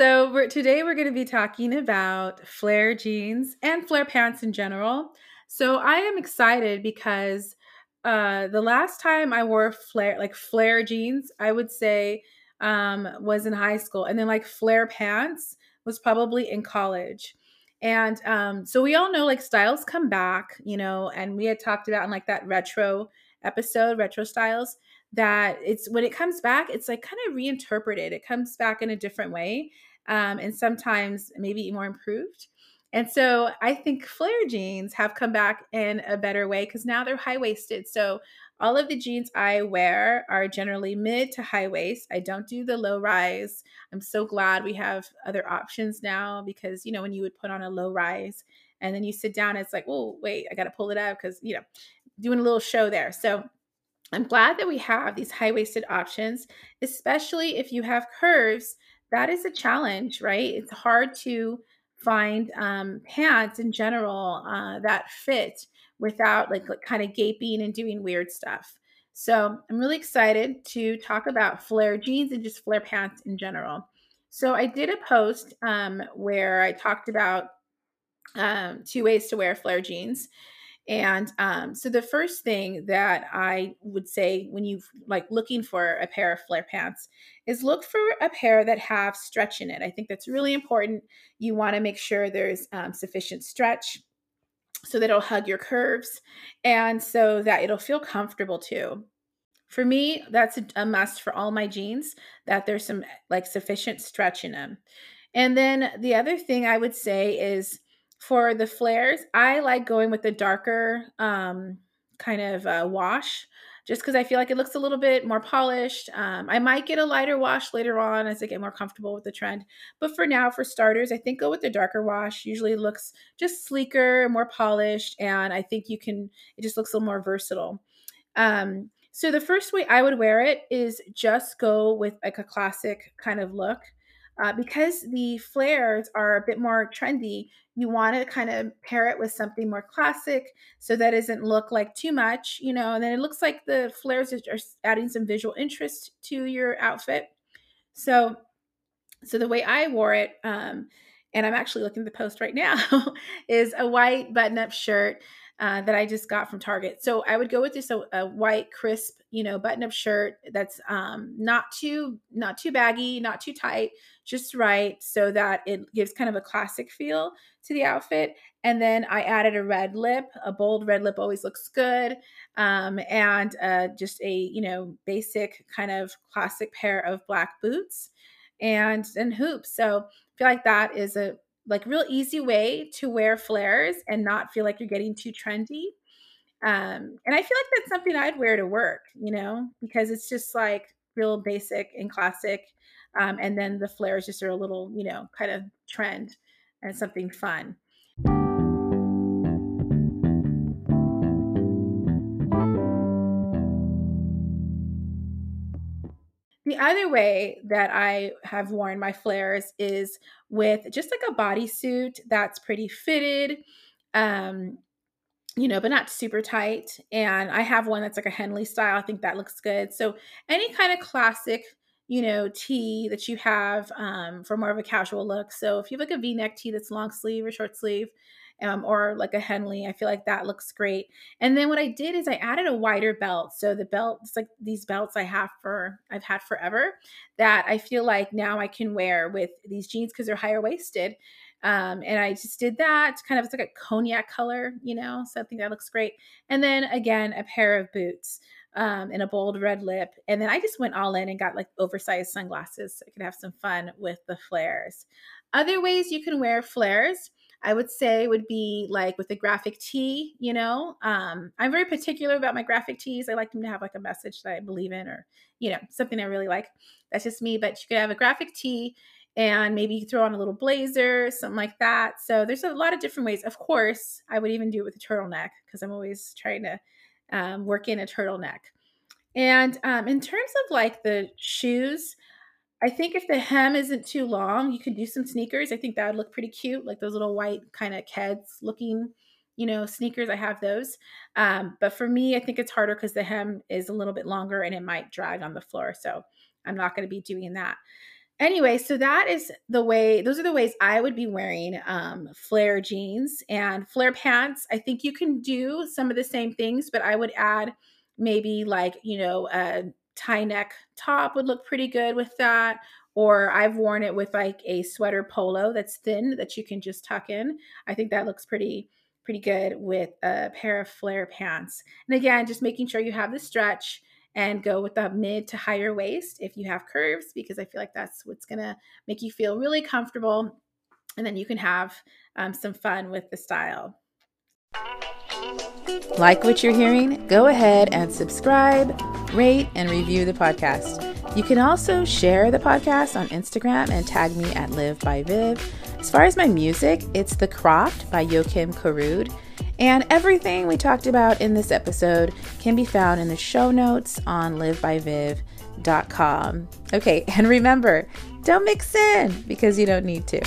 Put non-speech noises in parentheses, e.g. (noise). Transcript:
So, we're, today we're going to be talking about flare jeans and flare pants in general. So, I am excited because uh, the last time I wore flare, like flare jeans, I would say um, was in high school. And then, like, flare pants was probably in college. And um, so we all know like styles come back, you know, and we had talked about in like that retro episode, retro styles, that it's when it comes back, it's like kind of reinterpreted. It comes back in a different way, um, and sometimes maybe more improved. And so I think flare jeans have come back in a better way because now they're high waisted. So all of the jeans I wear are generally mid to high waist. I don't do the low rise. I'm so glad we have other options now because, you know, when you would put on a low rise and then you sit down, it's like, oh, wait, I got to pull it up because, you know, doing a little show there. So I'm glad that we have these high waisted options, especially if you have curves. That is a challenge, right? It's hard to find um, pants in general uh, that fit without like, like kind of gaping and doing weird stuff. So I'm really excited to talk about flare jeans and just flare pants in general. So I did a post um, where I talked about um, two ways to wear flare jeans. And um, so the first thing that I would say when you like looking for a pair of flare pants is look for a pair that have stretch in it. I think that's really important. You want to make sure there's um, sufficient stretch so that it'll hug your curves and so that it'll feel comfortable too. For me, that's a, a must for all my jeans that there's some like sufficient stretch in them. And then the other thing I would say is for the flares, I like going with the darker um, kind of uh, wash just because I feel like it looks a little bit more polished. Um, I might get a lighter wash later on as I get more comfortable with the trend. But for now, for starters, I think go with the darker wash. Usually looks just sleeker, more polished, and I think you can, it just looks a little more versatile. Um, so the first way I would wear it is just go with like a classic kind of look. Uh, because the flares are a bit more trendy, you want to kind of pair it with something more classic so that doesn't look like too much, you know, and then it looks like the flares are adding some visual interest to your outfit. So, so the way I wore it, um, and I'm actually looking at the post right (laughs) now, is a white button up shirt uh, that I just got from Target. So I would go with just a, a white, crisp, you know, button-up shirt that's um, not too not too baggy, not too tight, just right, so that it gives kind of a classic feel to the outfit. And then I added a red lip. A bold red lip always looks good, um, and uh, just a you know basic kind of classic pair of black boots and and hoops. So I feel like that is a like real easy way to wear flares and not feel like you're getting too trendy. Um, and I feel like that's something I'd wear to work, you know, because it's just like real basic and classic. Um, and then the flares just are a little, you know, kind of trend and something fun. The other way that I have worn my flares is with just like a bodysuit that's pretty fitted, um, you know, but not super tight. And I have one that's like a Henley style. I think that looks good. So any kind of classic, you know, tee that you have um, for more of a casual look. So if you have like a V-neck tee that's long sleeve or short sleeve, um, or like a Henley. I feel like that looks great. And then what I did is I added a wider belt. So the belt, it's like these belts I have for, I've had forever that I feel like now I can wear with these jeans because they're higher waisted. Um, and I just did that kind of, it's like a cognac color, you know, so I think that looks great. And then again, a pair of boots um, and a bold red lip. And then I just went all in and got like oversized sunglasses so I could have some fun with the flares. Other ways you can wear flares I would say would be like with a graphic tee, you know. Um, I'm very particular about my graphic tees. I like them to have like a message that I believe in or, you know, something I really like. That's just me. But you could have a graphic tee and maybe you throw on a little blazer, something like that. So there's a lot of different ways. Of course, I would even do it with a turtleneck because I'm always trying to um, work in a turtleneck. And um, in terms of like the shoes, I think if the hem isn't too long, you could do some sneakers. I think that would look pretty cute, like those little white kind of Keds looking, you know, sneakers. I have those. Um, but for me, I think it's harder because the hem is a little bit longer and it might drag on the floor. So I'm not going to be doing that anyway, so that is the way, those are the ways I would be wearing um, flare jeans and flare pants. I think you can do some of the same things, but I would add maybe like, you know, a tie neck top would look pretty good with that. Or I've worn it with like a sweater polo that's thin that you can just tuck in. I think that looks pretty pretty good with a pair of flare pants. And again, just making sure you have the stretch and go with the mid to higher waist if you have curves, because I feel like that's what's to make you feel really comfortable. And then you can have um, some fun with the style. Like what you're hearing? Go ahead and subscribe, rate, and review the podcast. You can also share the podcast on Instagram and tag me at Live by Viv. As far as my music, it's The Croft by Joakim Karud. And everything we talked about in this episode can be found in the show notes on livebyviv.com. Okay, (laughs) and remember, don't mix in because you don't need to.